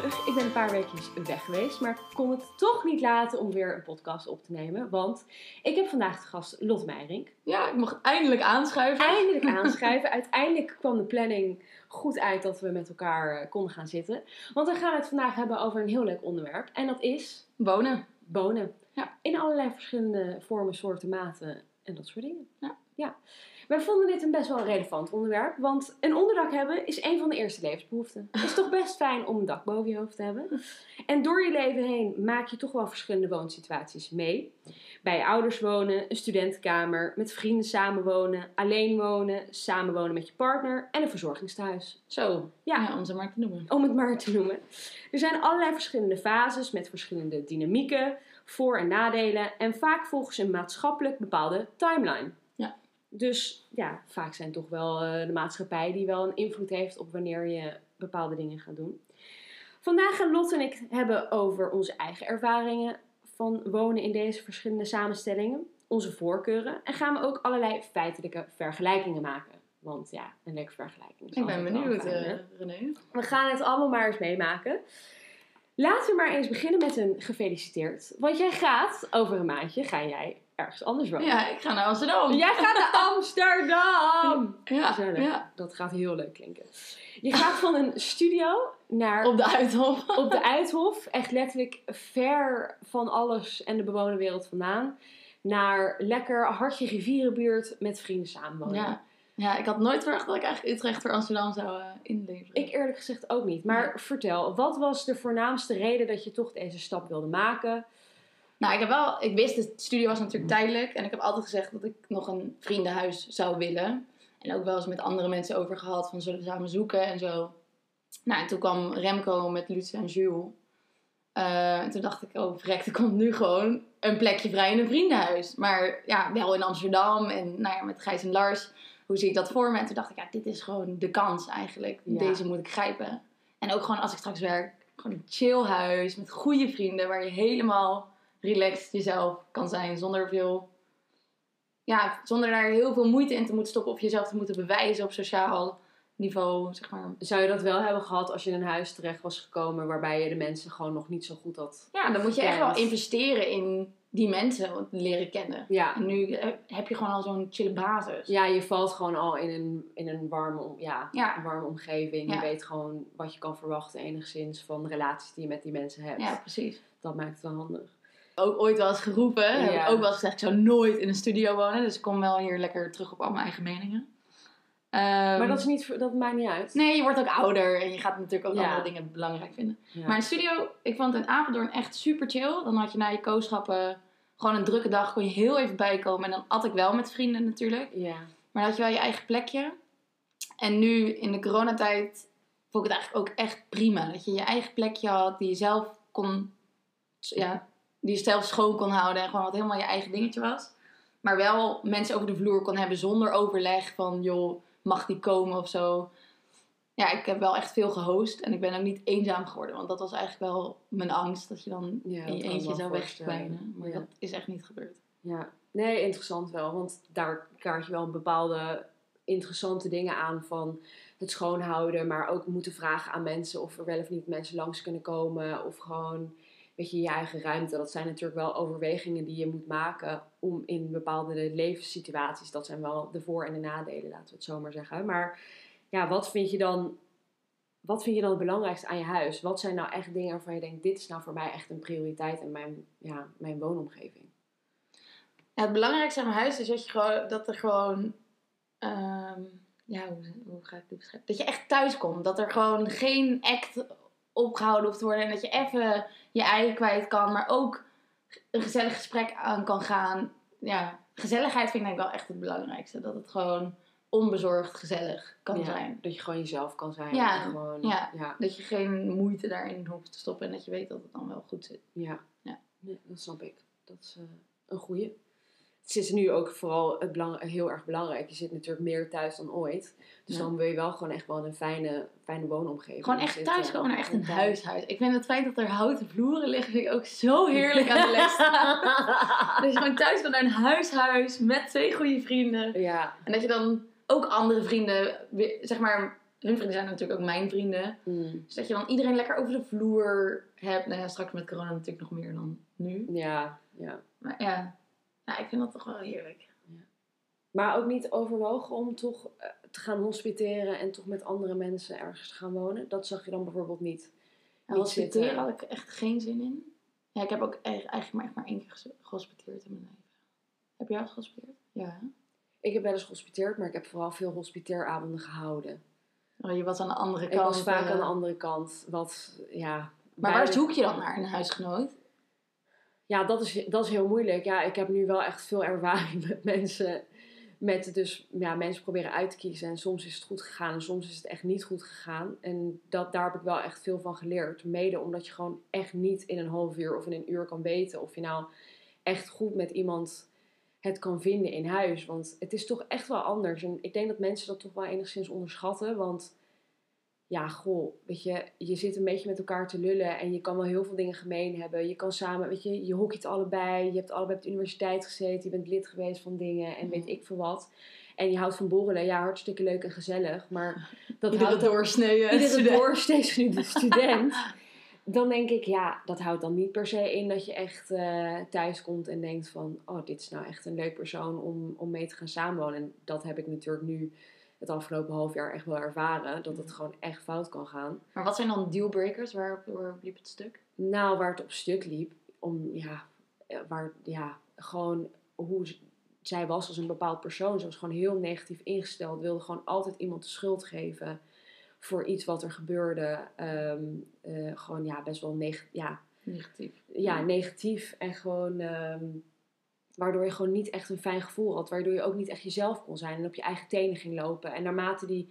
terug. Ik ben een paar weekjes weg geweest, maar ik kon het toch niet laten om weer een podcast op te nemen. Want ik heb vandaag de gast Lot Meijering. Ja, ik mocht eindelijk aanschuiven. Eindelijk aanschrijven. Uiteindelijk kwam de planning goed uit dat we met elkaar eh, konden gaan zitten. Want we gaan het vandaag hebben over een heel leuk onderwerp. En dat is Wonen. bonen. Ja. In allerlei verschillende vormen, soorten, maten en dat soort dingen. Ja. ja. Wij vonden dit een best wel relevant onderwerp. Want een onderdak hebben is een van de eerste levensbehoeften. Het is toch best fijn om een dak boven je hoofd te hebben. En door je leven heen maak je toch wel verschillende woonsituaties mee. Bij je ouders wonen, een studentenkamer, met vrienden samenwonen, alleen wonen, samenwonen met je partner en een verzorgingstehuis. Zo. Ja. Ja, om ze maar te noemen. Om het maar te noemen. Er zijn allerlei verschillende fases met verschillende dynamieken, voor- en nadelen en vaak volgens een maatschappelijk bepaalde timeline. Dus ja, vaak zijn toch wel eh, de maatschappij die wel een invloed heeft op wanneer je bepaalde dingen gaat doen. Vandaag gaan Lot en ik het hebben over onze eigen ervaringen van wonen in deze verschillende samenstellingen, onze voorkeuren en gaan we ook allerlei feitelijke vergelijkingen maken. Want ja, een leuke vergelijking. is Ik ben benieuwd, eh, René. We gaan het allemaal maar eens meemaken. Laten we maar eens beginnen met een gefeliciteerd. Want jij gaat, over een maandje, ga jij ergens anders wonen. Ja, ik ga naar Amsterdam. Jij gaat naar Amsterdam! Ja, ja. Dat gaat heel leuk klinken. Je gaat van een studio naar Op de Uithof. op de Uithof, echt letterlijk ver van alles en de bewoonde wereld vandaan, naar lekker hartje rivierenbuurt met vrienden samenwonen. Ja. ja, ik had nooit verwacht dat ik eigenlijk Utrecht voor Amsterdam zou eh, inleveren. Ik eerlijk gezegd ook niet. Maar vertel, wat was de voornaamste reden dat je toch deze stap wilde maken? Nou, ik heb wel, ik wist, de studio was natuurlijk tijdelijk. En ik heb altijd gezegd dat ik nog een vriendenhuis zou willen. En ook wel eens met andere mensen over gehad van zullen we samen zoeken en zo. Nou, en toen kwam Remco met Luce en Jules. Eh, en toen dacht ik, oh vrek, er komt nu gewoon een plekje vrij in een vriendenhuis. Maar ja, wel in Amsterdam en nou ja, met Gijs en Lars. Hoe zie ik dat voor me? En toen dacht ik, ja, dit is gewoon de kans eigenlijk. Ja. Deze moet ik grijpen. En ook gewoon als ik straks werk, gewoon een chill huis met goede vrienden. Waar je helemaal relaxed jezelf kan zijn zonder veel... Ja, zonder daar heel veel moeite in te moeten stoppen of jezelf te moeten bewijzen op sociaal niveau, zeg maar. Zou je dat wel hebben gehad als je in een huis terecht was gekomen waarbij je de mensen gewoon nog niet zo goed had? Ja, dan moet je echt wel investeren in die mensen leren kennen. Ja. En nu eh, heb je gewoon al zo'n chille basis. Ja, je valt gewoon al in een, in een, warme, ja, Ja. een warme omgeving. Je weet gewoon wat je kan verwachten enigszins van de relaties die je met die mensen hebt. Ja, precies. Dat maakt het wel handig. Ook ooit wel eens geroepen. Heb ik ook wel eens gezegd, ik zou nooit in een studio wonen. Dus ik kom wel hier lekker terug op al mijn eigen meningen. Ehm, maar dat, is niet, dat maakt niet uit. Nee, je wordt ook ouder en je gaat natuurlijk ook Ja. andere dingen belangrijk vinden. Ja. Maar een studio, ik vond het in Apeldoorn echt super chill. Dan had je na je kooschappen gewoon een drukke dag, kon je heel even bijkomen. En dan at ik wel met vrienden natuurlijk. ja. Maar dan had je wel je eigen plekje. En nu in de coronatijd vond ik het eigenlijk ook echt prima. Dat je je eigen plekje had, die je zelf kon, ja, die je zelf schoon kon houden. En gewoon wat helemaal je eigen dingetje was. Maar wel mensen over de vloer kon hebben zonder overleg van, joh, mag die komen of zo. Ja, ik heb wel echt veel gehost. En ik ben ook niet eenzaam geworden. Want dat was eigenlijk wel mijn angst. Dat je dan Ja, in je eentje zou wegkwijnen. Maar Ja. dat is echt niet gebeurd. Ja, nee, interessant wel. Want daar kaart je wel een bepaalde interessante dingen aan van het schoonhouden, maar ook moeten vragen aan mensen of er wel of niet mensen langs kunnen komen. Of gewoon, weet je, eigen ruimte. Dat zijn natuurlijk wel overwegingen die je moet maken om in bepaalde levenssituaties, dat zijn wel de voor- en de nadelen, laten we het zo maar zeggen. Maar ja, wat vind je dan, wat vind je dan het belangrijkste aan je huis? Wat zijn nou echt dingen waarvan je denkt, dit is nou voor mij echt een prioriteit in mijn, ja, mijn woonomgeving? Het belangrijkste aan mijn huis is dat, je gewoon, dat er gewoon. ehm, ja, hoe, hoe ga ik dit beschrijven? Dat je echt thuis komt. Dat er gewoon geen act opgehouden hoeft te worden. En dat je even je ei kwijt kan. Maar ook een gezellig gesprek aan kan gaan. Ja, gezelligheid vind ik wel echt het belangrijkste. Dat het gewoon onbezorgd gezellig kan Ja, zijn. Dat je gewoon jezelf kan zijn. Ja, en gewoon, ja. ja, Dat je geen moeite daarin hoeft te stoppen. En dat je weet dat het dan wel goed zit. ja. Ja. Dat snap ik. Dat is eh, een goeie. Het is nu ook vooral het belang, heel erg belangrijk. Je zit natuurlijk meer thuis dan ooit. Dus Ja. dan wil je wel gewoon echt wel in een fijne, fijne woonomgeving Gewoon echt zitten. thuis komen naar echt een En huishuis. Ik vind het feit dat er houten vloeren liggen, vind ik ook zo heerlijk aan de les. Dat je gewoon thuis komt naar een huishuis met twee goede vrienden. ja, En dat je dan ook andere vrienden, zeg maar, hun vrienden zijn natuurlijk ook mijn vrienden. Mm. Dus dat je dan iedereen lekker over de vloer hebt. Nou ja, straks met corona natuurlijk nog meer dan nu. Ja, ja. Maar ja, ja ik vind dat toch wel heerlijk. Maar ook niet overwogen om toch eh, te gaan hospiteren en toch met andere mensen ergens te gaan wonen. Dat zag je dan bijvoorbeeld niet. Ja, Niet hospiteren zitten. had ik echt geen zin in. Ja, ik heb ook eigenlijk maar, echt maar één keer gehospiteerd in mijn leven. Heb jij al gehospiteerd? Ja. hè? Ik heb wel eens gehospiteerd, maar ik heb vooral veel hospiteeravonden gehouden. Oh, je was aan de andere Ik kant. was vaak eh, aan de andere kant. Wat, ja. Maar waar zoek je dan naar een huisgenoot? Ja, dat is, dat is heel moeilijk. Ja, ik heb nu wel echt veel ervaring met mensen. Met dus ja, mensen proberen uit te kiezen. En soms is het goed gegaan en soms is het echt niet goed gegaan. En dat, daar heb ik wel echt veel van geleerd. Mede omdat je gewoon echt niet in een half uur of in een uur kan weten of je nou echt goed met iemand het kan vinden in huis. Want het is toch echt wel anders. En ik denk dat mensen dat toch wel enigszins onderschatten. Want ja, goh, weet je, je zit een beetje met elkaar te lullen en je kan wel heel veel dingen gemeen hebben. Je kan samen, weet je, je hockeyt allebei, je hebt allebei op de universiteit gezeten, je bent lid geweest van dingen en weet Mhm. ik veel wat. En je houdt van borrelen, ja, hartstikke leuk en gezellig, maar dat Iedere houdt doorsnee. iedere door steeds nu de student. Dan denk ik, ja, dat houdt dan niet per se in dat je echt eh, thuis komt en denkt van, oh, dit is nou echt een leuk persoon om, om mee te gaan samenwonen. En dat heb ik natuurlijk nu het afgelopen half jaar echt wel ervaren, dat het gewoon echt fout kan gaan. Maar wat zijn dan dealbreakers? Waarop waarop liep het stuk? Nou, waar het op stuk liep, om, ja, eh, waar, ja, gewoon hoe zij was als een bepaald persoon. Ze was gewoon heel negatief ingesteld, wilde gewoon altijd iemand de schuld geven voor iets wat er gebeurde. Ehm, eh, gewoon, ja, best wel neg ja, Negatief. ja, negatief en gewoon... ehm, waardoor je gewoon niet echt een fijn gevoel had. Waardoor je ook niet echt jezelf kon zijn en op je eigen tenen ging lopen. En naarmate die,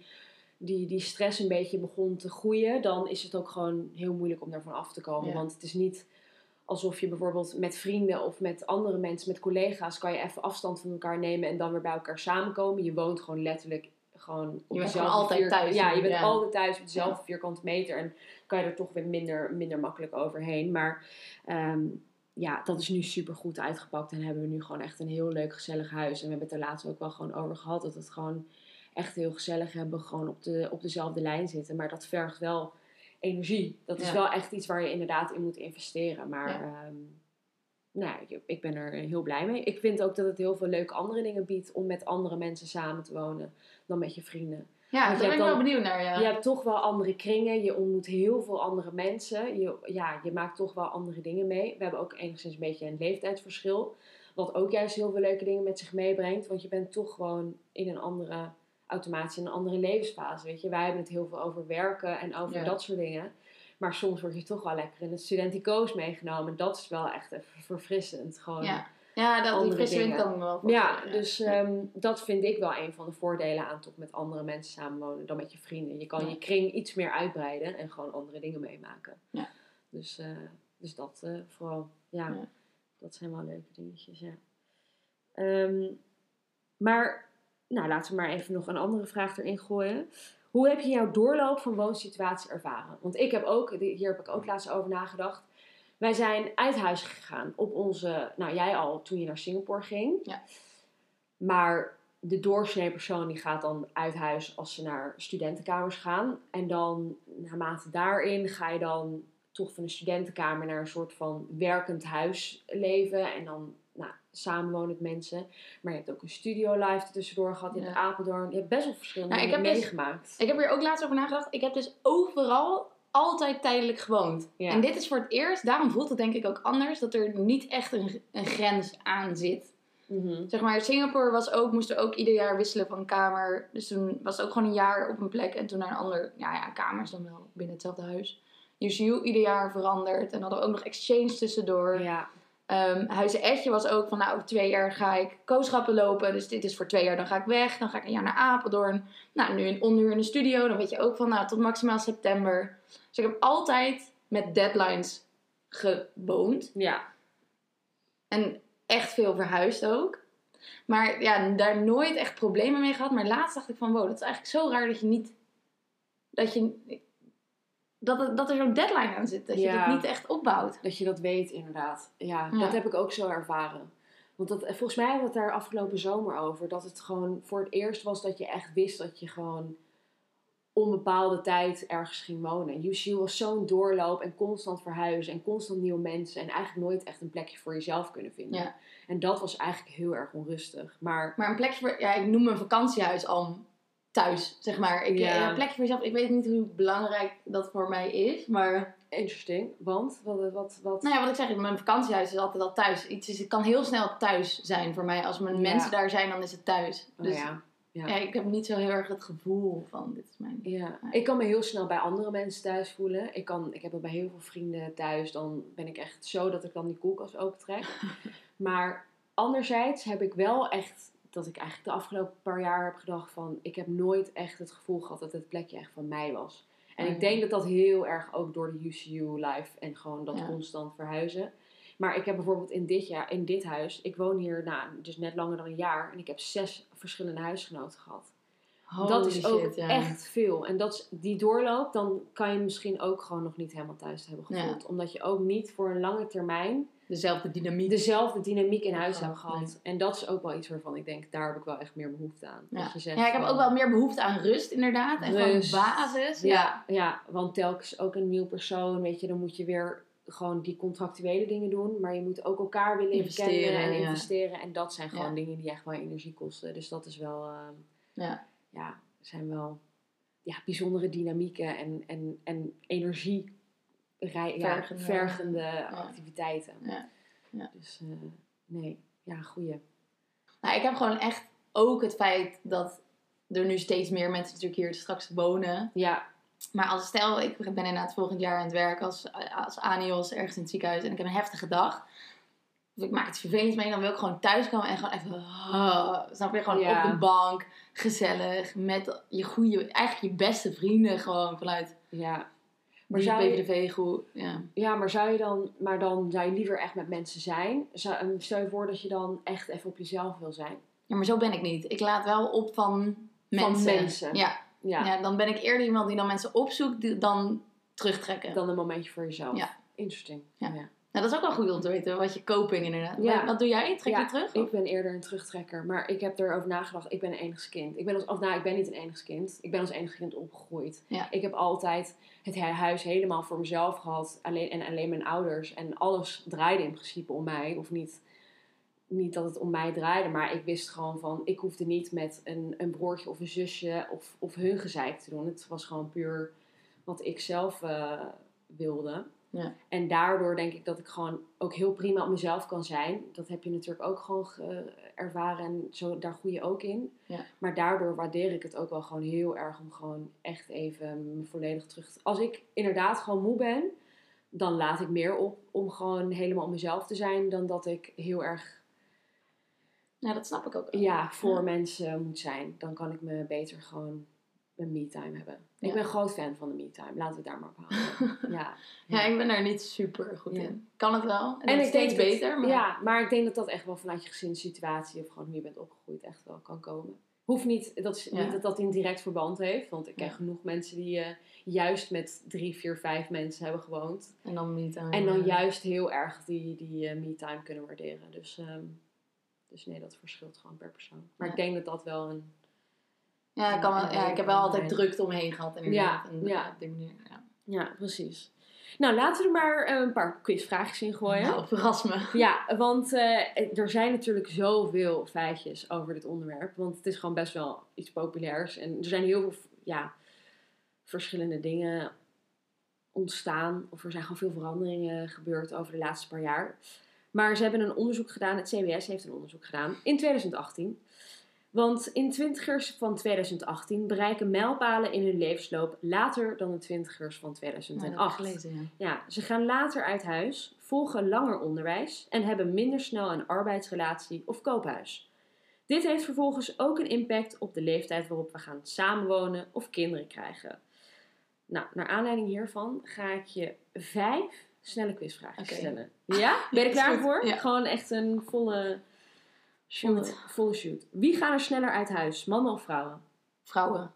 die, die stress een beetje begon te groeien, dan is het ook gewoon heel moeilijk om daarvan af te komen. Ja. Want het is niet alsof je bijvoorbeeld met vrienden of met andere mensen, met collega's, kan je even afstand van elkaar nemen en dan weer bij elkaar samenkomen. Je woont gewoon letterlijk gewoon op Je bent gewoon altijd vier- thuis Ja, je bent ja. altijd thuis op dezelfde vierkante meter en kan je er toch weer minder, minder makkelijk overheen. Maar ehm, ja, dat is nu super goed uitgepakt en hebben we nu gewoon echt een heel leuk gezellig huis. En we hebben het er laatst ook wel gewoon over gehad dat het gewoon echt heel gezellig hebben, gewoon op, de, op dezelfde lijn zitten. Maar dat vergt wel energie. Dat is Ja. wel echt iets waar je inderdaad in moet investeren. Maar Ja. ehm, nou, ik ben er heel blij mee. Ik vind ook dat het heel veel leuke andere dingen biedt om met andere mensen samen te wonen dan met je vrienden. Ja, daar ben ik wel benieuwd naar. Ja. Je hebt toch wel andere kringen, je ontmoet heel veel andere mensen. Je, ja, je maakt toch wel andere dingen mee. We hebben ook enigszins een beetje een leeftijdsverschil. Wat ook juist heel veel leuke dingen met zich meebrengt. Want je bent toch gewoon in een andere, automatisch in een andere levensfase. Weet je, wij hebben het heel veel over werken en over Ja. dat soort dingen. Maar soms word je toch wel lekker in het studenticoos meegenomen. Dat is wel echt even verfrissend. Gewoon. Ja, ja dat, die andere wind dingen. kan ik me wel Ja, dus ehm, dat vind ik wel een van de voordelen aan toch met andere mensen samenwonen dan met je vrienden. Je kan Ja. je kring iets meer uitbreiden en gewoon andere dingen meemaken. Ja. Dus, eh, dus dat eh, vooral, ja, Ja. dat zijn wel leuke dingetjes, ja. Ehm, maar, nou laten we maar even nog een andere vraag erin gooien. Hoe heb je jouw doorloop van woonsituatie ervaren? Want ik heb ook, hier heb ik ook laatst over nagedacht. Wij zijn uit huis gegaan op onze, nou jij al toen je naar Singapore ging. Ja. Maar de doorsnee persoon die gaat dan uit huis als ze naar studentenkamers gaan. En dan naarmate daarin ga je dan toch van een studentenkamer naar een soort van werkend huis leven. En dan nou, samenwonen met mensen. Maar je hebt ook een studio live tussendoor gehad. Ja. Apeldoorn. Je hebt best wel verschillende Nou, ik dingen heb dus- meegemaakt. Ik heb hier ook laatst over nagedacht. Ik heb dus overal altijd tijdelijk gewoond. Ja. En dit is voor het eerst, daarom voelt het denk ik ook anders, dat er niet echt een, een grens aan zit. Mhm. Zeg maar, Singapore was ook, moesten ook ieder jaar wisselen van kamer. Dus toen was het ook gewoon een jaar op een plek en toen naar een ander, ja, ja kamers dan wel binnen hetzelfde huis. UCU ieder jaar veranderd en hadden we ook nog exchange tussendoor. Ja. Ehm Huizen Etje was ook van, nou, over twee jaar ga ik kooschappen lopen. Dus dit is voor twee jaar, dan ga ik weg. Dan ga ik een jaar naar Apeldoorn. Nou, nu een onhuur in de studio. Dan weet je ook van, nou, tot maximaal september. Dus ik heb altijd met deadlines gewoond. Ja. En echt veel verhuisd ook. Maar ja, daar nooit echt problemen mee gehad. Maar laatst dacht ik van, wow, dat is eigenlijk zo raar dat je niet... Dat je... Dat, er- dat er zo'n deadline aan zit. Dat je Ja. het niet echt opbouwt. Dat je dat weet, inderdaad. Ja, Ja. dat heb ik ook zo ervaren. Want dat, volgens mij hadden we het daar afgelopen zomer over. Dat het gewoon voor het eerst was dat je echt wist dat je gewoon onbepaalde tijd ergens ging wonen. UCU was zo'n doorloop en constant verhuizen en constant nieuwe mensen en eigenlijk nooit echt een plekje voor jezelf kunnen vinden. Ja. En dat was eigenlijk heel erg onrustig. Maar Maar een plekje voor, ja, ik noem mijn vakantiehuis al thuis, zeg maar. Ik, Ja. Een plekje voor jezelf, ik weet niet hoe belangrijk dat voor mij is, maar... interesting, want wat, wat, wat Nou ja, wat ik zeg, mijn vakantiehuis is altijd al thuis. Iets is, het kan heel snel thuis zijn voor mij. Als mijn Ja. mensen daar zijn, dan is het thuis. Oh Dus ja. Ja. ja, ik heb niet zo heel erg het gevoel van, dit is mijn... Ja, ik kan me heel snel bij andere mensen thuis voelen. Ik, kan, ik heb het bij heel veel vrienden thuis. Dan ben ik echt zo dat ik dan die koelkast opentrek. maar anderzijds heb ik wel echt, dat ik eigenlijk de afgelopen paar jaar heb gedacht van... Ik heb nooit echt het gevoel gehad dat het plekje echt van mij was. En ik ja. denk dat dat heel erg ook door de UCU life en gewoon dat Ja. constant verhuizen. Maar ik heb bijvoorbeeld in dit, jaar, in dit huis, ik woon hier nou, dus net langer dan een jaar. En ik heb zes verschillende huisgenoten gehad dat is ook ja. echt veel. En dat die doorloop, dan kan je misschien ook gewoon nog niet helemaal thuis hebben Ja. gevoeld. Omdat je ook niet voor een lange termijn Dezelfde dynamiek. dezelfde dynamiek in huis hebt gehad. En dat is ook wel iets waarvan ik denk, daar heb ik wel echt meer behoefte aan. Ja. Dat je zegt ja, ik heb ook wel meer behoefte aan rust, inderdaad. En gewoon basis. Ja, ja, want telkens ook een nieuw persoon, weet je, dan moet je weer gewoon die contractuele dingen doen. Maar je moet ook elkaar willen Investeren, en investeren. En dat zijn gewoon dingen die echt wel energie kosten. Dus dat is wel, ehm, Ja. Ja, zijn wel ja, bijzondere dynamieken en, en, en energie ja, Vergende- activiteiten. Ja. Ja. Dus eh, nee, ja, goeie. Nou, ik heb gewoon echt ook het feit dat er nu steeds meer mensen natuurlijk hier straks wonen. Ja, Maar als stel, ik ben inderdaad volgend jaar aan het werk als, als ANIOS ergens in het ziekenhuis en ik heb een heftige dag. Of ik maak iets vervelends mee, dan wil ik gewoon thuiskomen en gewoon even, ah, snap je, gewoon Ja. op de bank, gezellig, met je goede, eigenlijk je beste vrienden gewoon vanuit ja. Maar zou je- goed, ja. Ja, maar zou je dan, maar dan zou je liever echt met mensen zijn? Zou, eh, stel je voor dat je dan echt even op jezelf wil zijn. Ja, maar zo ben ik niet. Ik laat wel op van mensen. mensen. Ja. Ja, Ja. dan ben ik eerder iemand die dan mensen opzoekt die- dan terugtrekken. dan een momentje voor jezelf. Ja. Interesting. Ja. ja. Nou, dat is ook wel goed om te weten, wat je coping inderdaad. Ja. Wat, doe jij? Trek Ja, je terug? Ik ben eerder een terugtrekker, maar ik heb erover nagedacht. Ik ben een enigskind. Ik ben als, of nou, ik ben niet een enigskind. Ik ben als enigskind opgegroeid. Ja. Ik heb altijd het hu- huis helemaal voor mezelf gehad. Alleen, en alleen mijn ouders. En alles draaide in principe om mij. Of niet, niet dat het om mij draaide, maar ik wist gewoon van... Ik hoefde niet met een, een broertje of een zusje of, of hun gezeik te doen. Het was gewoon puur wat ik zelf eh, wilde. Ja. En daardoor denk ik dat ik gewoon ook heel prima op mezelf kan zijn. Dat heb je natuurlijk ook gewoon ge- ervaren en zo, daar groei je ook in. Ja. Maar daardoor waardeer ik het ook wel gewoon heel erg om gewoon echt even me volledig terug te... Als ik inderdaad gewoon moe ben, dan laat ik meer op om gewoon helemaal op mezelf te zijn. Dan dat ik heel erg Ja, dat snap ik ook. ja, voor Ja. mensen moet zijn. Dan kan ik me beter gewoon een me-time hebben. Ik ben groot fan van de me-time. Laten we het daar maar op houden. ja. Ja, ik ben daar niet super goed in. Kan het wel. En, En het ik steeds denk dat- beter. Maar... Ja, maar ik denk dat dat echt wel vanuit je gezinssituatie of gewoon hoe je bent opgegroeid echt wel kan komen. Hoeft niet, dat is Ja. niet dat dat in direct verband heeft. Want ik ken genoeg mensen die eh, juist met drie, vier, vijf mensen hebben gewoond. En dan aan. En dan juist heel erg die, die eh, me-time kunnen waarderen. Dus, ehm, dus nee, dat verschilt gewoon per persoon. Maar ik denk dat dat wel een... Ja, ik kan wel, ja, ik heb wel altijd drukte omheen gehad inderdaad. Ja, En, ja. Op die manier, ja. Ja, precies. Nou, laten we er maar eh, een paar quizvraagjes in gooien. Nou, verras me. Ja, want eh, er zijn natuurlijk zoveel feitjes over dit onderwerp. Want het is gewoon best wel iets populairs. En er zijn heel veel ja, verschillende dingen ontstaan. Of er zijn gewoon veel veranderingen gebeurd over de laatste paar jaar. Maar ze hebben een onderzoek gedaan. Het CBS heeft een onderzoek gedaan in 2018. Want in twintigers van 2018 bereiken mijlpalen in hun levensloop later dan de twintigers van Nou, dat heb ik 2008. gelezen, ja. Ja, ze gaan later uit huis, volgen langer onderwijs en hebben minder snel een arbeidsrelatie of koophuis. Dit heeft vervolgens ook een impact op de leeftijd waarop we gaan samenwonen of kinderen krijgen. Nou, naar aanleiding hiervan ga ik je vijf snelle quizvragen stellen. Ja? Ben je er klaar voor? ja. Gewoon echt een volle Shoot. volle, shoot. Wie gaan er sneller uit huis, mannen of vrouwen? Vrouwen.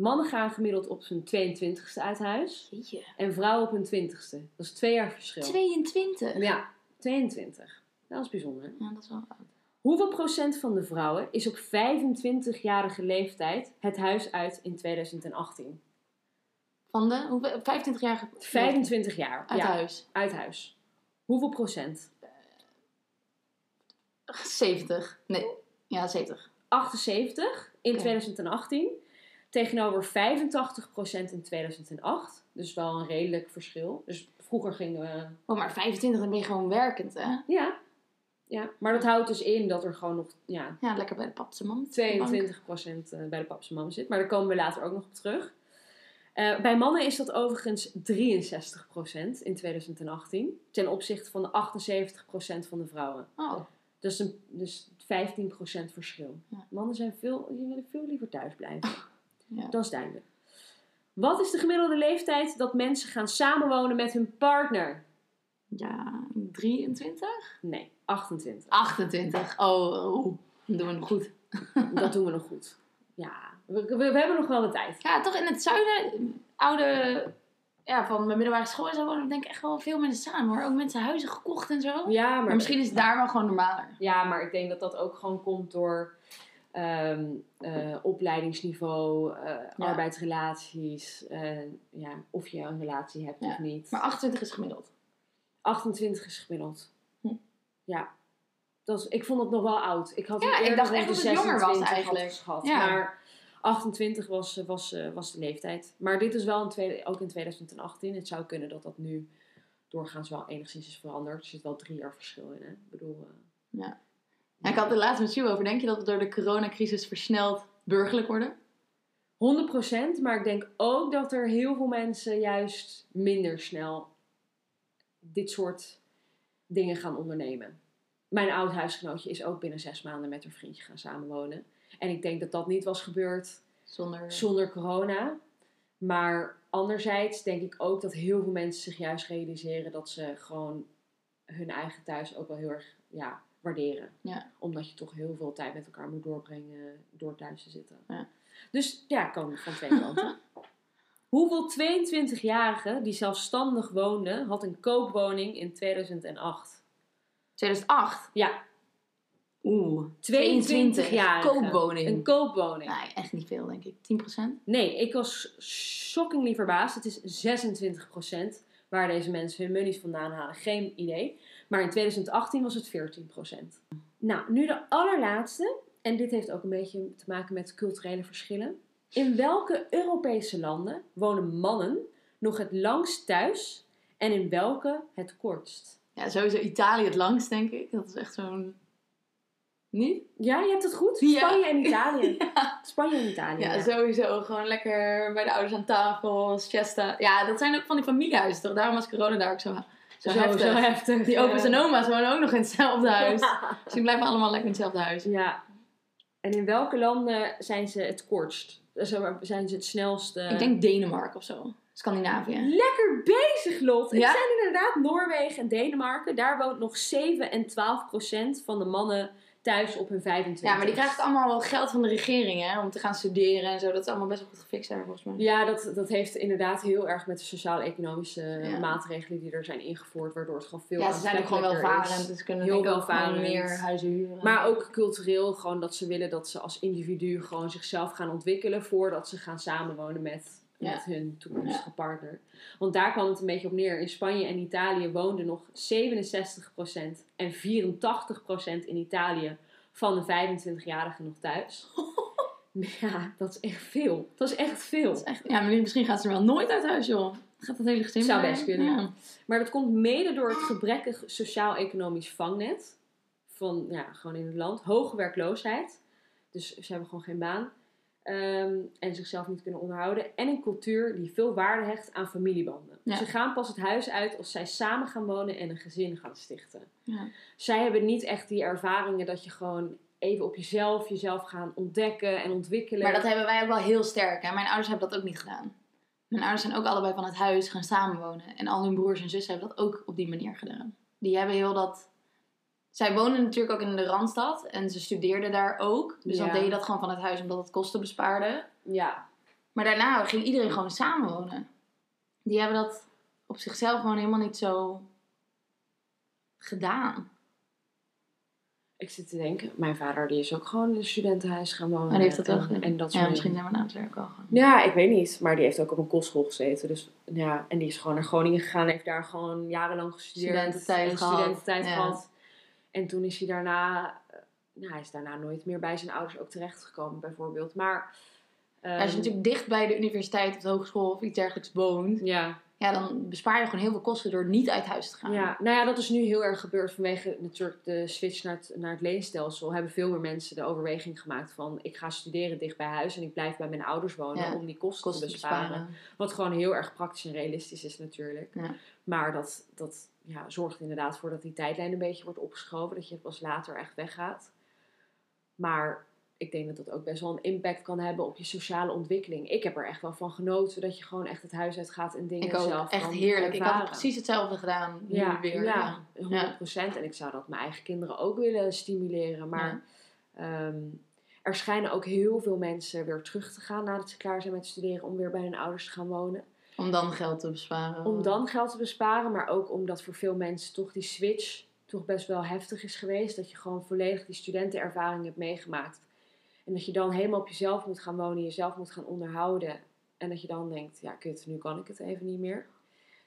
Mannen gaan gemiddeld op hun 22ste uit huis Jeetje. en vrouwen op hun 20ste. Dat is twee jaar verschil. 22. Ja, 22. Dat is bijzonder. Ja, dat is wel oud. Hoeveel procent van de vrouwen is op 25-jarige leeftijd het huis uit in 2018? Van de hoeveel, 25 jaar 25 jaar. uit ja, huis. uit huis. Hoeveel procent? 70. Nee, ja, 70. 78 in Oké. 2018 tegenover 85% in 2008. Dus wel een redelijk verschil. Dus vroeger gingen we. Oh, maar 25, dan ben je gewoon werkend, hè? Ja, ja. maar dat houdt dus in dat er gewoon nog ja, Ja, lekker bij de papse man. 22% eh, bij de paps en mam zit. Maar daar komen we later ook nog op terug. Eh, bij mannen is dat overigens 63% in 2018. Ten opzichte van de 78% van de vrouwen. Oh, Dat is een, dus 15% verschil. Ja. Mannen zijn veel, die willen veel liever thuis blijven. ja. Dat is duidelijk. Wat is de gemiddelde leeftijd dat mensen gaan samenwonen met hun partner? ja, 23? Nee, 28. 28. Oh. Dan doen we nog goed. Dat doen we nog goed. Ja, we, we, we hebben nog wel de tijd. Ja, toch in het zuiden, oude, ja, van mijn middelbare school en zo wonen denk ik echt wel veel mensen samen hoor. Ook mensen huizen gekocht en zo. Ja, maar, Maar misschien is het daar wel gewoon normaler. Ja, maar ik denk dat dat ook gewoon komt door ehm, eh, opleidingsniveau, eh, arbeidsrelaties, eh, ja, of je een relatie hebt Ja, of niet. Maar 28 is gemiddeld. 28 is gemiddeld. Hm. Ja. Dat is, ik vond het nog wel oud. Ik had Ja, ik dacht echt dat het jonger was 26 had eigenlijk. Ja. Maar 28 was, eh, was, eh, was de leeftijd. Maar dit is wel een tweede, ook in 2018. Het zou kunnen dat dat nu doorgaans wel enigszins is veranderd. Er zit wel drie jaar verschil in. Hè? Ik bedoel... eh, En ik had het laatst met Sue over. Denk je dat we door de coronacrisis versneld burgerlijk worden? 100%, maar ik denk ook dat er heel veel mensen juist minder snel dit soort dingen gaan ondernemen. Mijn oud huisgenootje is ook binnen zes maanden met haar vriendje gaan samenwonen. En ik denk dat dat niet was gebeurd Zonder... zonder corona. Maar anderzijds denk ik ook dat heel veel mensen zich juist realiseren dat ze gewoon hun eigen thuis ook wel heel erg ja, waarderen. Ja. Omdat je toch heel veel tijd met elkaar moet doorbrengen door thuis te zitten. Ja. Dus ja, kan van twee kanten. Hoeveel 22-jarigen die zelfstandig woonden, had een koopwoning in 2008? 2008? Ja, Oeh. 22 jaar. Koopwoning. Een koopwoning. Nee, echt niet veel denk ik. 10%? Nee, ik was shockingly verbaasd. Het is 26% waar deze mensen hun monies vandaan halen. Geen idee. Maar in 2018 was het 14%. Nou, nu de allerlaatste. En dit heeft ook een beetje te maken met culturele verschillen. In welke Europese landen wonen mannen nog het langst thuis en in welke het kortst? Ja, sowieso Italië het langst denk ik. Dat is echt zo'n... Niet? Ja, je hebt het goed. Ja. Spanje en Italië. Spanje en Italië. Ja, ja. sowieso. Gewoon lekker bij de ouders aan tafel, siesta. Ja, dat zijn ook van die familiehuizen toch? Daarom was corona daar ook zo, zo, Zo, heftig. zo heftig. Die opa's en oma's wonen ook nog in hetzelfde huis. Dus die blijven allemaal lekker in hetzelfde huis. Ja. En in welke landen zijn ze het kortst? Eh, Zijn ze het snelste? Ik denk Denemarken of zo. Scandinavië. Lekker bezig, Lot. Het zijn inderdaad Noorwegen en Denemarken. Daar woont nog 7 en 12 procent van de mannen thuis op hun 25. Ja, maar die krijgt allemaal wel geld van de regering hè, om te gaan studeren en zo. Dat is allemaal best wel goed gefixt daar volgens mij. Ja, dat, dat heeft inderdaad heel erg met de sociaal-economische Ja. maatregelen die er zijn ingevoerd, waardoor het gewoon veel Ja, ze zijn ook gewoon welvarend, dus ze kunnen Heel welvarend. meer huizen huren. Maar ook cultureel, gewoon dat ze willen dat ze als individu gewoon zichzelf gaan ontwikkelen voordat ze gaan samenwonen met, Ja. met hun toekomstige partner. Want daar kwam het een beetje op neer. In Spanje en Italië woonden nog 67% en 84% in Italië van de 25-jarigen nog thuis. Ja, dat is echt veel. Dat is echt veel. Is echt, ja, maar misschien gaat ze er wel nooit uit huis, joh. Gaat dat hele gezin Zou best kunnen. Ja. Maar dat komt mede door het gebrekkig sociaal-economisch vangnet. Van, ja, gewoon in het land. Hoge werkloosheid. Dus ze hebben gewoon geen baan. Ehm, en zichzelf niet kunnen onderhouden. En een cultuur die veel waarde hecht aan familiebanden. Ja. Ze gaan pas het huis uit als zij samen gaan wonen en een gezin gaan stichten. Ja. Zij hebben niet echt die ervaringen dat je gewoon even op jezelf, jezelf gaan ontdekken en ontwikkelen. Maar dat hebben wij ook wel heel sterk. Hè? Mijn ouders hebben dat ook niet gedaan. Mijn ouders zijn ook allebei van het huis gaan samenwonen. En al hun broers en zussen hebben dat ook op die manier gedaan. Die hebben heel dat... Zij wonen natuurlijk ook in de Randstad. En ze studeerden daar ook. Dus Ja. dan deed je dat gewoon van het huis omdat het kosten bespaarde. Ja, Maar daarna ging iedereen gewoon samenwonen. Die hebben dat op zichzelf gewoon helemaal niet zo gedaan. Ik zit te denken, mijn vader die is ook gewoon in een studentenhuis gaan wonen. Maar die heeft dat en, gedaan. en dat Ja, misschien zijn we na het werk al gaan. Ja, ik weet niet. Maar die heeft ook op een kostschool gezeten. Dus ja, en die is gewoon naar Groningen gegaan. Heeft daar gewoon jarenlang gestudeerd. Studententijd en gehad. studententijd gehad. En toen is hij daarna... eh, Nou, hij is daarna nooit meer bij zijn ouders ook terechtgekomen, bijvoorbeeld. Maar... Als je natuurlijk dicht bij de universiteit of de hogeschool of iets dergelijks woont, Ja, ja, dan bespaar je gewoon heel veel kosten door niet uit huis te gaan. Ja, nou ja, dat is nu heel erg gebeurd vanwege natuurlijk de switch naar het, naar het leenstelsel. Hebben veel meer mensen de overweging gemaakt van ik ga studeren dicht bij huis en ik blijf bij mijn ouders wonen Ja, om die kosten, kosten te te besparen. besparen. Wat gewoon heel erg praktisch en realistisch is natuurlijk. Ja. Maar dat, dat ja, zorgt inderdaad voor dat die tijdlijn een beetje wordt opgeschoven. Dat je pas later echt weggaat. Maar ik denk dat dat ook best wel een impact kan hebben op je sociale ontwikkeling. Ik heb er echt wel van genoten dat je gewoon echt het huis uit gaat en dingen Ik ook. zelf Echt heerlijk. Ik had precies hetzelfde gedaan. Nu Ja, weer. ja, Ja. 100%. En ik zou dat mijn eigen kinderen ook willen stimuleren. Maar ehm, er schijnen ook heel veel mensen weer terug te gaan nadat ze klaar zijn met studeren om weer bij hun ouders te gaan wonen. Om dan geld te besparen. Om dan geld te besparen, maar ook omdat voor veel mensen toch die switch toch best wel heftig is geweest. Dat je gewoon volledig die studentenervaring hebt meegemaakt. En dat je dan helemaal op jezelf moet gaan wonen, jezelf moet gaan onderhouden. En dat je dan denkt, ja kut, nu kan ik het even niet meer.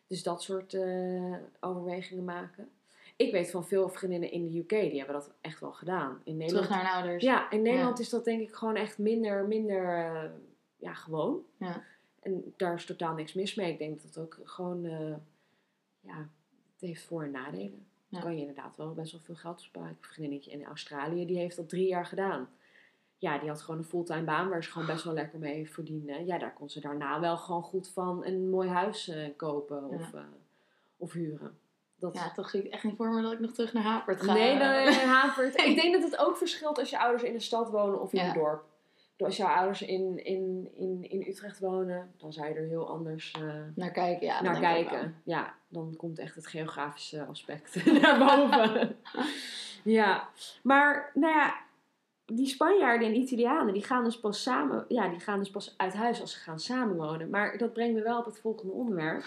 Dus dat soort eh, overwegingen maken. Ik weet van veel vriendinnen in de UK, die hebben dat echt wel gedaan. In Nederland, Terug naar hun ouders. ja, in Nederland is dat denk ik gewoon echt minder, minder eh, ja, gewoon. Ja. En daar is totaal niks mis mee. Ik denk dat het ook gewoon, eh, ja, het heeft voor- en nadelen. Dan Ja. kan je inderdaad wel best wel veel geld besparen. Ik heb een vriendinnetje in Australië, die heeft dat drie jaar gedaan. Ja, die had gewoon een fulltime baan waar ze gewoon best wel lekker mee verdiende. Ja, daar kon ze daarna wel gewoon goed van een mooi huis eh, kopen of, eh, of huren. Dat, Ja, toch zie ik echt niet voor me dat ik nog terug naar Hapert ga. Nee, dan hapert. Ik denk dat het ook verschilt als je ouders in de stad wonen of in Ja. een dorp. Als jouw ouders in, in, in, in Utrecht wonen, dan zou je er heel anders eh, Naar kijken, ja. naar kijken. Ja, dan komt echt het geografische aspect naar boven. ja, maar nou ja, die Spanjaarden en Italianen, die gaan dus pas samen, ja, die gaan dus pas uit huis als ze gaan samenwonen. Maar dat brengt me wel op het volgende onderwerp.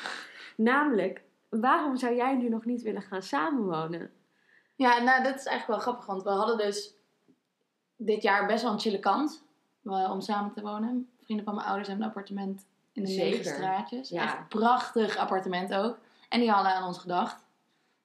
Namelijk, waarom zou jij nu nog niet willen gaan samenwonen? Ja, nou, dat is eigenlijk wel grappig, want we hadden dus dit jaar best wel een chille kans eh, om samen te wonen. Vrienden van mijn ouders hebben een appartement in de Zeker. negen straatjes. Ja. Echt een prachtig appartement ook. En die hadden aan ons gedacht.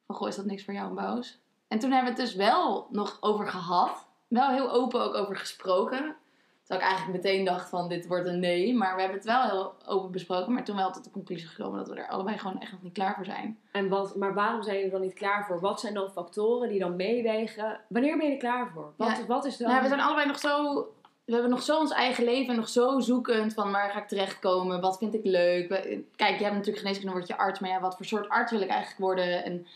Van, goh, is dat niks voor jou en Bous? En toen hebben we het dus wel nog over gehad. Wel heel open ook over gesproken. Terwijl ik eigenlijk meteen dacht van, dit wordt een nee. Maar we hebben het wel heel open besproken. Maar toen wel tot de conclusie gekomen dat we er allebei gewoon echt nog niet klaar voor zijn. En wat, maar waarom zijn jullie er dan niet klaar voor? Wat zijn dan factoren die dan meewegen? Wanneer ben je er klaar voor? Wat, Ja. wat is dan... Nou, we zijn allebei nog zo. We hebben nog zo ons eigen leven, nog zo zoekend van waar ga ik terechtkomen, wat vind ik leuk. Kijk, je hebt natuurlijk geneeskunde, word je arts, maar ja, wat voor soort arts wil ik eigenlijk worden? En,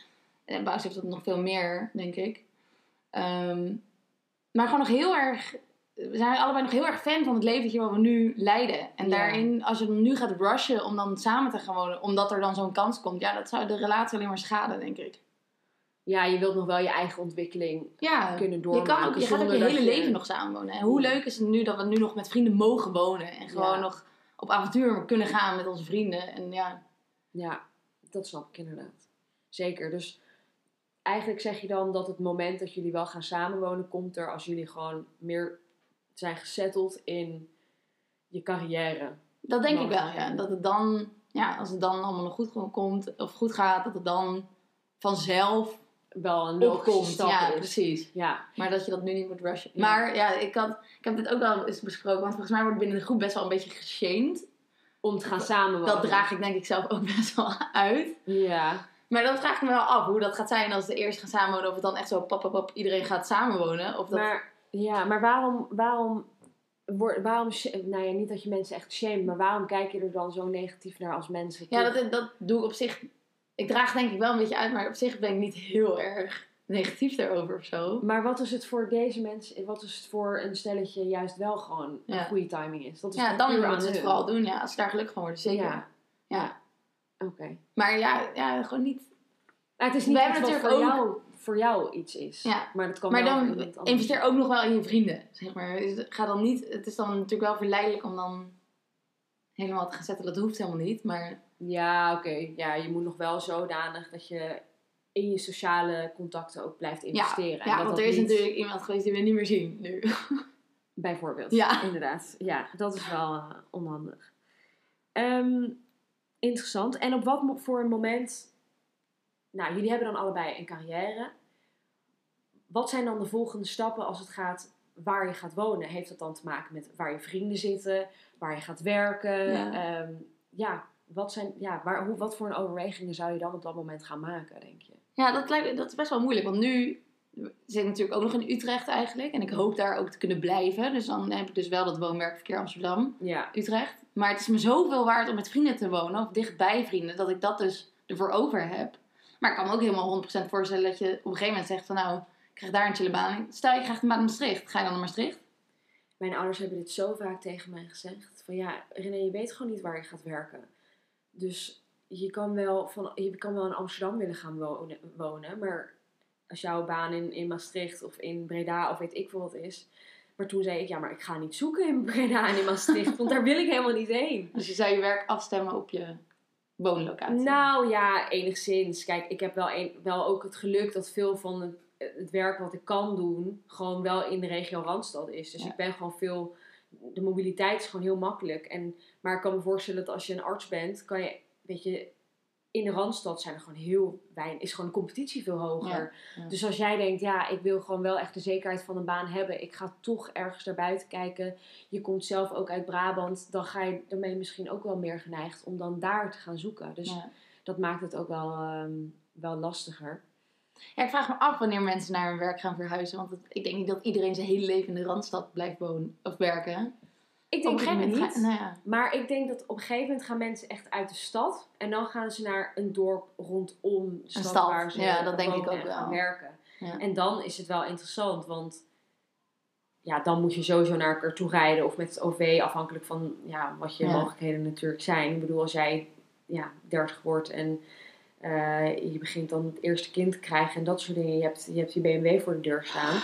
en heeft dat nog veel meer, denk ik. Ehm, maar gewoon nog heel erg. We zijn allebei nog heel erg fan van het leventje wat we nu leiden. En Ja. daarin, als je nu gaat rushen om dan samen te gaan wonen, omdat er dan zo'n kans komt, ja, dat zou de relatie alleen maar schaden, denk ik. Ja, je wilt nog wel je eigen ontwikkeling Ja, kunnen je, doormaken. kan ook, je gaat ook je hele je- leven nog samenwonen. En hoe Ja. leuk is het nu dat we nu nog met vrienden mogen wonen. En gewoon Ja. nog op avontuur kunnen gaan met onze vrienden. En ja, Ja, dat snap ik inderdaad. Zeker. Dus eigenlijk zeg je dan dat het moment dat jullie wel gaan samenwonen komt er als jullie gewoon meer zijn gesetteld in je carrière. dat denk ik wel. Ja. Dat het dan, ja, als het dan allemaal nog goed komt of goed gaat, dat het dan vanzelf Wel een logische opkomt. stap Ja, is. precies. Ja, Maar dat je dat nu niet moet rushen. Ja. Maar ja, ik, had, ik heb dit ook al eens besproken. Want volgens mij wordt binnen de groep best wel een beetje geshamed. om te gaan samenwonen. Dat draag ik denk ik zelf ook best wel uit. Ja. Maar dan vraag ik me wel af hoe dat gaat zijn als de eerst gaan samenwonen. Of het dan echt zo pap, pap, pap, iedereen gaat samenwonen. Of dat... Maar, ja, maar waarom, waarom, waarom, nou ja, niet dat je mensen echt shame, maar waarom kijk je er dan zo negatief naar als mensen? Ja, dat, dat doe ik op zich. Ik draag denk ik wel een beetje uit, maar op zich ben ik niet heel erg negatief daarover of zo. Maar wat is het voor deze mensen, wat is het voor een stelletje juist wel gewoon een Ja. goede timing is? Dat is Ja, dan moeten ze het vooral doen, ja. Als ze daar gelukkig van worden, zeker. Ja. Ja. Oké. Maar ja, ja, gewoon niet. Maar het is niet We iets hebben wat voor jou, voor jou iets is. Ja. Maar dat kan Maar dan investeer ook nog wel in je vrienden, zeg maar. Dus ga dan niet, het is dan natuurlijk wel verleidelijk om dan helemaal te gaan zetten. Dat hoeft helemaal niet, maar Ja, oké. Ja, je moet nog wel zodanig dat je in je sociale contacten ook blijft investeren. En Ja, dat want dat er is niet- natuurlijk iemand geweest die we niet meer zien nu. Bijvoorbeeld. Ja. Inderdaad. Ja, dat is wel eh, onhandig. Ehm, interessant. En op wat voor een moment... Nou, jullie hebben dan allebei een carrière. Wat zijn dan de volgende stappen als het gaat waar je gaat wonen? Heeft dat dan te maken met waar je vrienden zitten? Waar je gaat werken? Ja. Ja, ja wat, zijn, ja waar, hoe, wat voor een overwegingen zou je dan op dat moment gaan maken, denk je? Ja, dat, lijkt, dat is best wel moeilijk. Want nu zit ik natuurlijk ook nog in Utrecht eigenlijk. En ik hoop daar ook te kunnen blijven. Dus dan heb ik dus wel dat woon-werkverkeer Amsterdam, Ja, Utrecht. Maar het is me zoveel waard om met vrienden te wonen. Of dichtbij vrienden. Dat ik dat dus ervoor over heb. Maar ik kan me ook helemaal 100% voorstellen dat je op een gegeven moment zegt van... Nou, ik krijg daar een chille baan. Stel je krijgt een baan in Maastricht. Ga je dan naar Maastricht? Mijn ouders hebben dit zo vaak tegen mij gezegd. Van ja, René, je weet gewoon niet waar je gaat werken. Dus je kan wel, van, je kan wel in Amsterdam willen gaan wonen, wonen. Maar als jouw baan in, in Maastricht of in Breda of weet ik veel wat is. Maar toen zei ik, ja, maar ik ga niet zoeken in Breda en in Maastricht. want daar wil ik helemaal niet heen. Dus je zou je werk afstemmen op je woonlocatie. Nou ja, enigszins. Kijk, ik heb wel, een, wel ook het geluk dat veel van het, het werk wat ik kan doen, gewoon wel in de regio Randstad is. Dus Ja. ik ben gewoon veel. De mobiliteit is gewoon heel makkelijk. En, maar ik kan me voorstellen dat als je een arts bent, kan je, weet je, in de Randstad zijn er gewoon heel weinig, is gewoon de competitie veel hoger. Ja, ja. Dus als jij denkt, ja, ik wil gewoon wel echt de zekerheid van een baan hebben, ik ga toch ergens naar buiten kijken. Je komt zelf ook uit Brabant, dan ga je ermee misschien ook wel meer geneigd om dan daar te gaan zoeken. Dus Ja. dat maakt het ook wel, ehm, wel lastiger. Ja, ik vraag me af wanneer mensen naar hun werk gaan verhuizen. Want het- ik denk niet dat iedereen zijn hele leven in de Randstad blijft wonen of werken. Ik Op denk een het gegeven moment niet. ga- nou ja. Maar ik denk dat op een gegeven moment gaan mensen echt uit de stad. En dan gaan ze naar een dorp rondom de stad, stad, waar ze ja, dat denk ik ook wel. gaan werken. Ja. En dan is het wel interessant, want ja, dan moet je sowieso naar elkaar toe rijden. Of met het OV, afhankelijk van ja, wat je Ja. mogelijkheden natuurlijk zijn. Ik bedoel, als jij ja, 30 wordt en eh, je begint dan het eerste kind te krijgen en dat soort dingen. Je hebt je, hebt je BMW voor de deur staan.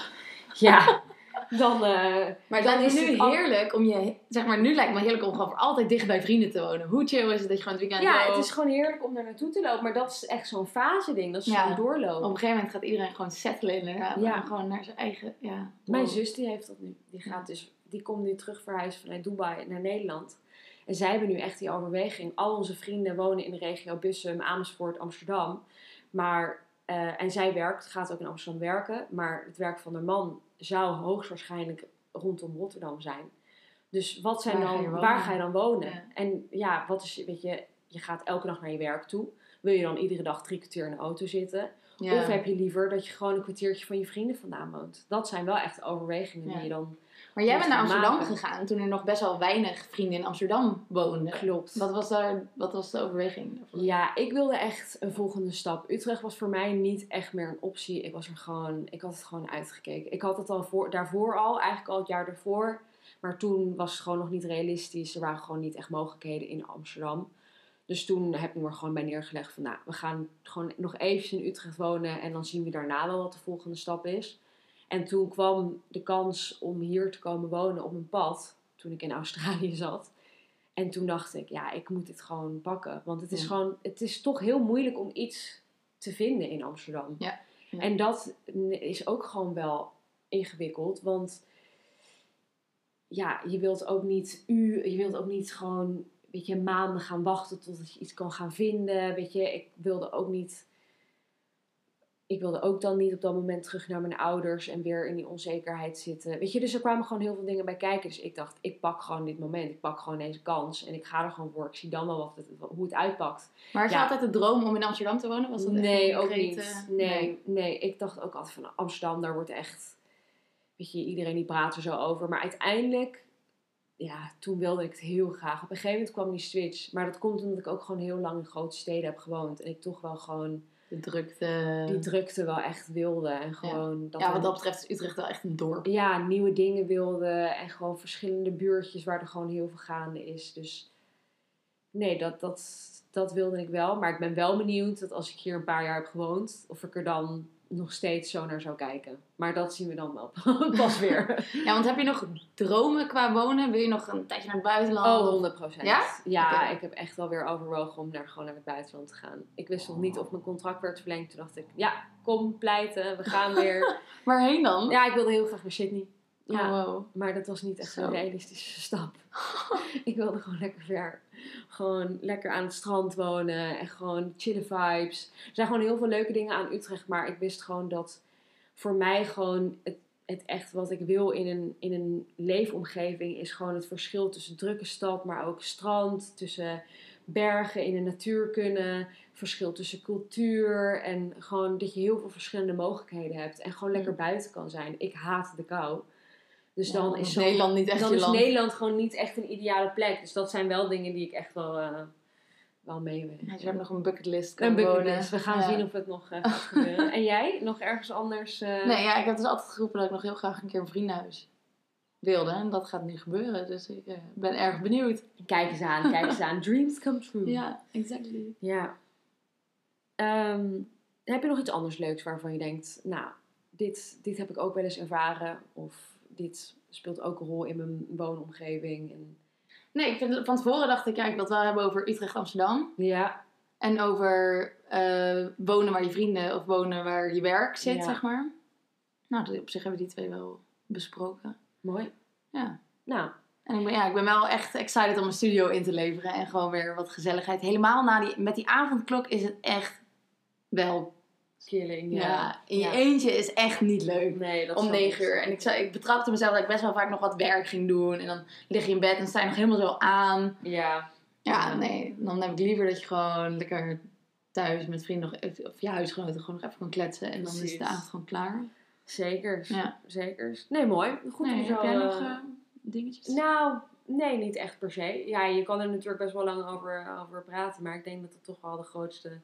Ja, dan... eh, Maar Dan is het het nu al- heerlijk om je... Zeg maar, nu lijkt het me heerlijk om gewoon voor altijd dicht bij vrienden te wonen. Hoe chill is het dat je gewoon het weekend Ja, loopt? het is gewoon heerlijk om daar naartoe te lopen. Maar dat is echt zo'n fase ding. Dat is Ja. zo'n doorloop. Op een gegeven moment gaat iedereen gewoon settelen inderdaad. Ja. En gewoon naar zijn eigen... Ja. Mijn zus die heeft dat nu. Die, gaat dus, die komt nu terug verhuizen vanuit Dubai naar Nederland. En zij hebben nu echt die overweging. Al onze vrienden wonen in de regio Bussum, Amersfoort, Amsterdam. Maar, eh, en zij werkt, gaat ook in Amsterdam werken. Maar het werk van haar man zou hoogstwaarschijnlijk rondom Rotterdam zijn. Dus wat zijn Waar ga dan, je wonen? waar ga je dan wonen? Ja. En ja, wat is, weet je, je gaat elke dag naar je werk toe. Wil je dan iedere dag drie kwartier in de auto zitten? Ja. Of heb je liever dat je gewoon een kwartiertje van je vrienden vandaan woont? Dat zijn wel echt overwegingen die je dan Maar jij bent naar Amsterdam maken. gegaan toen er nog best wel weinig vrienden in Amsterdam woonden. klopt. Wat was, daar, wat was de overweging daarvoor? Ja, ik wilde echt een volgende stap. Utrecht was voor mij niet echt meer een optie. Ik was er gewoon, ik had het gewoon uitgekeken. Ik had het al voor, daarvoor al, eigenlijk al het jaar daarvoor. Maar toen was het gewoon nog niet realistisch. Er waren gewoon niet echt mogelijkheden in Amsterdam. Dus toen heb ik me er gewoon bij neergelegd van, nou, we gaan gewoon nog eventjes in Utrecht wonen. En dan zien we daarna wel wat de volgende stap is. En toen kwam de kans om hier te komen wonen op mijn pad. Toen ik in Australië zat. En toen dacht ik, ja, ik moet dit gewoon pakken. Want het is Ja. gewoon, het is toch heel moeilijk om iets te vinden in Amsterdam. Ja, ja. En dat is ook gewoon wel ingewikkeld. Want ja, je wilt ook niet u, je wilt ook niet gewoon, weet je, maanden gaan wachten totdat je iets kan gaan vinden. Weet je, ik wilde ook niet. Ik wilde ook dan niet op dat moment terug naar mijn ouders en weer in die onzekerheid zitten. Weet je, dus er kwamen gewoon heel veel dingen bij kijken. Dus ik dacht, ik pak gewoon dit moment. Ik pak gewoon deze kans. En ik ga er gewoon voor. Ik zie dan wel wat het, hoe het uitpakt. Maar is Ja. altijd de droom om in Amsterdam te wonen? Was dat Nee, ook niet. Nee, nee, ik dacht ook altijd van Amsterdam, daar wordt echt, weet je, iedereen die praat er zo over. Maar uiteindelijk, ja, toen wilde ik het heel graag. Op een gegeven moment kwam die switch. Maar dat komt omdat ik ook gewoon heel lang in grote steden heb gewoond. En ik toch wel gewoon De drukte. die drukte wel echt wilde. En gewoon dat ja, wat dat betreft is Utrecht wel echt een dorp. ja, nieuwe dingen wilde. En gewoon verschillende buurtjes waar er gewoon heel veel gaande is. Dus nee, dat, dat, dat wilde ik wel. Maar ik ben wel benieuwd dat als ik hier een paar jaar heb gewoond, of ik er dan nog steeds zo naar zou kijken. Maar dat zien we dan wel pas weer. Ja, want heb je nog dromen qua wonen? Wil je nog een tijdje naar het buitenland? Oh, Of- 100 procent. Ja? Ja, ik heb echt wel weer overwogen om naar, gewoon naar het buitenland te gaan. Ik wist nog niet of mijn contract werd verlengd. Toen dacht ik, ja, kom pleiten, we gaan weer. Waarheen dan? ja, ik wilde heel graag naar Sydney. Ja, Oh, wow. maar dat was niet echt Zo. een realistische stap. ik wilde gewoon lekker ver. Gewoon lekker aan het strand wonen en gewoon chille vibes. Er zijn gewoon heel veel leuke dingen aan Utrecht, maar ik wist gewoon dat voor mij gewoon het, het echt wat ik wil in een, in een leefomgeving is gewoon het verschil tussen drukke stad, maar ook strand, tussen bergen in de natuur kunnen, verschil tussen cultuur en gewoon dat je heel veel verschillende mogelijkheden hebt en gewoon lekker buiten kan zijn. Ik haat de kou. Dus Ja, dan is Nederland niet echt dan je is land. Nederland gewoon niet echt een ideale plek. Dus dat zijn wel dingen die ik echt wel, eh, wel mee wil. Ja, je hebt nog een bucketlist. Een bucketlist. We gaan Ja. zien of het nog eh, gaat gebeuren. En jij? Nog ergens anders? eh? Nee, ja, ik heb dus altijd geroepen dat ik nog heel graag een keer een vriendenhuis wilde. En dat gaat nu gebeuren. Dus ik ben erg benieuwd. Kijk eens aan, kijk eens aan. Dreams come true. Ja, exactly. Ja. Ehm, heb je nog iets anders leuks waarvan je denkt, nou, dit, dit heb ik ook wel eens ervaren. Of dit speelt ook een rol in mijn woonomgeving. En, Nee, ik vind, van tevoren dacht ik, ja, ik wil het wel hebben over Utrecht-Amsterdam. ja, En over eh, wonen waar je vrienden of wonen waar je werk zit, Ja. zeg maar. Nou, op zich hebben we die twee wel besproken. mooi. Ja. Nou, En ik ben, ja, ik ben wel echt excited om een studio in te leveren en gewoon weer wat gezelligheid. Helemaal na die, met die avondklok is het echt wel, killing. ja, in je Ja. eentje is echt niet leuk. Nee, dat om negen uur. En ik, zei, ik betrapte mezelf dat ik best wel vaak nog wat werk ging doen. En dan lig je in bed en sta je nog helemaal zo aan. Ja, Ja, nee. Dan heb ik liever dat je gewoon lekker thuis met vrienden of je huisgenoten gewoon nog even kan kletsen. En dan is de avond gewoon klaar. zeker. Ja. Zeker. Nee, mooi. Goed Nee, om zo... heb jij nog eh, eh, dingetjes? Nou, nee, niet echt per se. Ja, je kan er natuurlijk best wel lang over, over praten. Maar ik denk dat we toch wel de grootste,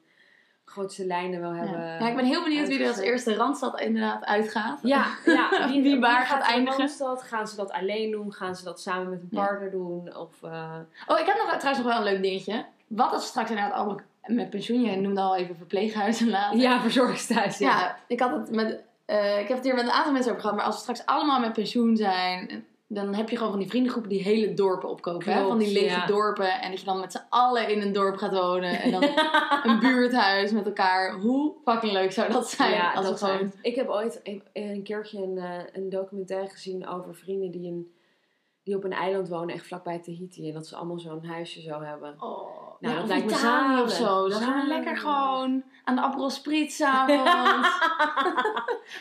grootste lijnen wel hebben. ja. ja, ik ben heel benieuwd wie er als eerste Randstad inderdaad uitgaat. Ja, ja. Wie waar gaat gaat eindigen? Randstad? Gaan ze dat alleen doen? Gaan ze dat samen met een Ja. partner doen? Of, eh, Oh, ik heb nog, trouwens nog wel een leuk dingetje. Wat als we straks inderdaad allemaal met pensioen, je noemde al even verpleeghuizen laten. ja, verzorgingsthuis. Ja. Ja, ik had het met. eh, ik heb het hier met een aantal mensen over gehad, maar als we straks allemaal met pensioen zijn, dan heb je gewoon van die vriendengroepen die hele dorpen opkopen. hè? Van die lege ja. dorpen. En dat je dan met z'n allen in een dorp gaat wonen. En dan een buurthuis met elkaar. Hoe fucking leuk zou dat zijn? Ja, als dat gewoon... Ik heb ooit een, een keertje een, eh, een documentaire gezien over vrienden die, een, die op een eiland wonen, echt vlakbij Tahiti. En dat ze allemaal zo'n huisje zo hebben. Oh, Nou, ja, dat of lijkt me Italië of zalig. zo. Dan gaan we lekker gewoon aan de Aperol Spritz avond.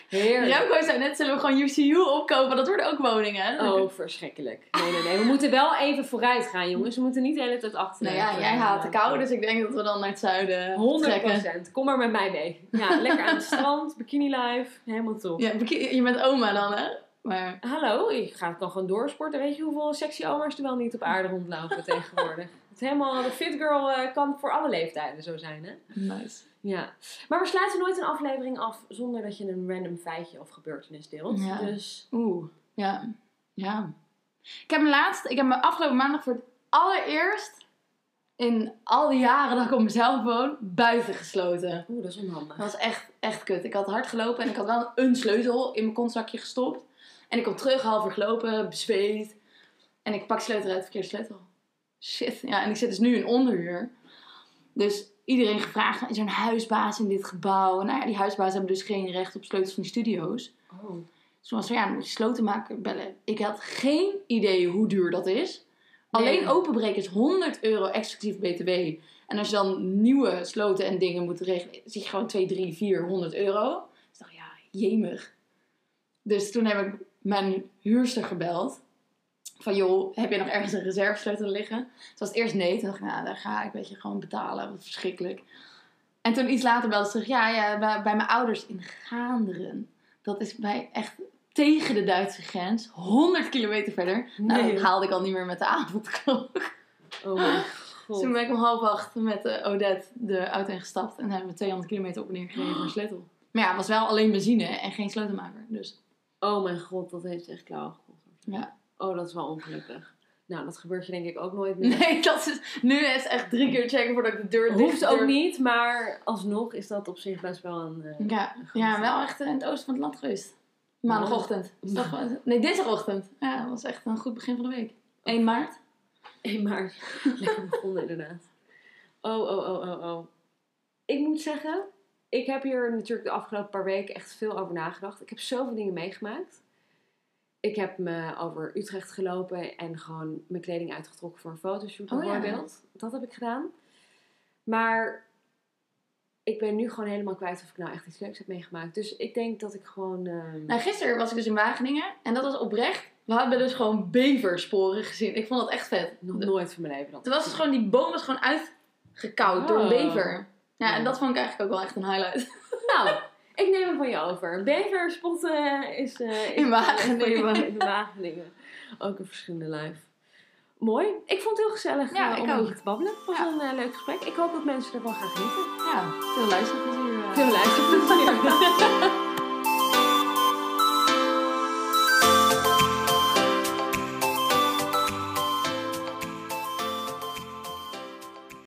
Heerlijk. Remco zei net, zullen we gewoon UCU opkopen? Dat worden ook woningen. Oh, verschrikkelijk. Nee, nee, nee. We moeten wel even vooruit gaan, jongens. We moeten niet de hele tijd achter. Nou ja, jij haat de kou, dus ik denk dat we dan naar het zuiden 100 trekken. Kom maar met mij mee. Ja, lekker aan het strand, bikini live. Helemaal top. Ja, je bent oma dan, hè? Maar Hallo, je gaat dan gewoon doorsporten. Weet je hoeveel sexy oma's er wel niet op aarde rondlopen tegenwoordig? Het is helemaal, de fit girl eh, kan voor alle leeftijden zo zijn, hè? nice. Ja. Maar we sluiten nooit een aflevering af zonder dat je een random feitje of gebeurtenis deelt. Ja. Dus Oeh, ja. Ja. Ik heb me laatst, ik heb me afgelopen maandag voor het allereerst in al die jaren dat ik op mezelf woon, buiten gesloten. oeh, dat is onhandig. Dat was echt, echt kut. Ik had hard gelopen en ik had wel een sleutel in mijn kontzakje gestopt. En ik kom terug, half uur gelopen, bezweet. En ik pak sleutel uit, verkeerde sleutel. Shit. Ja, en ik zit dus nu in onderhuur. Dus iedereen gevraagd, is er een huisbaas in dit gebouw? Nou ja, die huisbaas hebben dus geen recht op sleutels van die studio's. Oh. Dus toen was van, ja, dan moet je slotenmaker bellen. Ik had geen idee hoe duur dat is. Alleen openbreken is 100 euro exclusief btw. En als je dan nieuwe sloten en dingen moet regelen, zit je gewoon 2, 3, 4, 100 euro. Dus ik dacht, ja, jemig. Dus toen heb ik mijn huurster gebeld. Van, joh, heb je nog ergens een reservesleutel liggen? Toen was het eerst nee. Toen dacht ik, nou, daar ga ik, weet je, gewoon betalen. Wat verschrikkelijk. En toen iets later belde ze terug, ja, ja, bij, bij mijn ouders in Gaanderen. Dat is bij echt tegen de Duitse grens. 100 kilometer verder. Nou, dat haalde ik al niet meer met de avondklok. Oh mijn Dus toen god. ben ik om half acht met eh, Odette de auto ingestapt. En hebben we 200 kilometer op en neer gereden voor sleutel. Maar ja, het was wel alleen benzine en geen sleutelmaker. Dus Oh mijn god, dat heeft echt klauw gekost. ja. Oh, dat is wel ongelukkig. Nou, dat gebeurt je denk ik ook nooit meer. Nee, dat is, nu is het echt drie keer checken voordat ik de deur dicht Hoeft ook niet, maar alsnog is dat op zich best wel een... eh, Ja, ja, wel echt in het oosten van het land geweest. Maandagochtend. Dat gewoon- nee, dinsdagochtend. Ja, dat was echt een goed begin van de week. 1 maart. 1 maart. Lekker begonnen inderdaad. Oh, oh, oh, oh, oh. Ik moet zeggen, ik heb hier natuurlijk de afgelopen paar weken echt veel over nagedacht. Ik heb zoveel dingen meegemaakt. Ik heb me over Utrecht gelopen en gewoon mijn kleding uitgetrokken voor een fotoshoot Oh, ja. bijvoorbeeld. Dat heb ik gedaan. Maar ik ben nu gewoon helemaal kwijt of ik nou echt iets leuks heb meegemaakt. Dus ik denk dat ik gewoon... ehm, Nou, gisteren was ik dus in Wageningen. En dat was oprecht. We hadden dus gewoon beversporen gezien. Ik vond dat echt vet. nog nooit van mijn leven dat Toen was het gewoon, die boom was gewoon uitgekauwd door een Oh. bever. Ja, en dat vond ik eigenlijk ook wel echt een highlight. Nou, ik neem hem van je over. Bever spotten is, eh, is In Wageningen. Voor je wa- in Wageningen. Ook een verschillende live. Mooi. Ik vond het heel gezellig Ja, eh, om ook. te babbelen. Het was Ja. een eh, leuk gesprek. Ik hoop dat mensen ervan gaan genieten. Ja, veel luisterplezier. eh. Veel luisterplezier.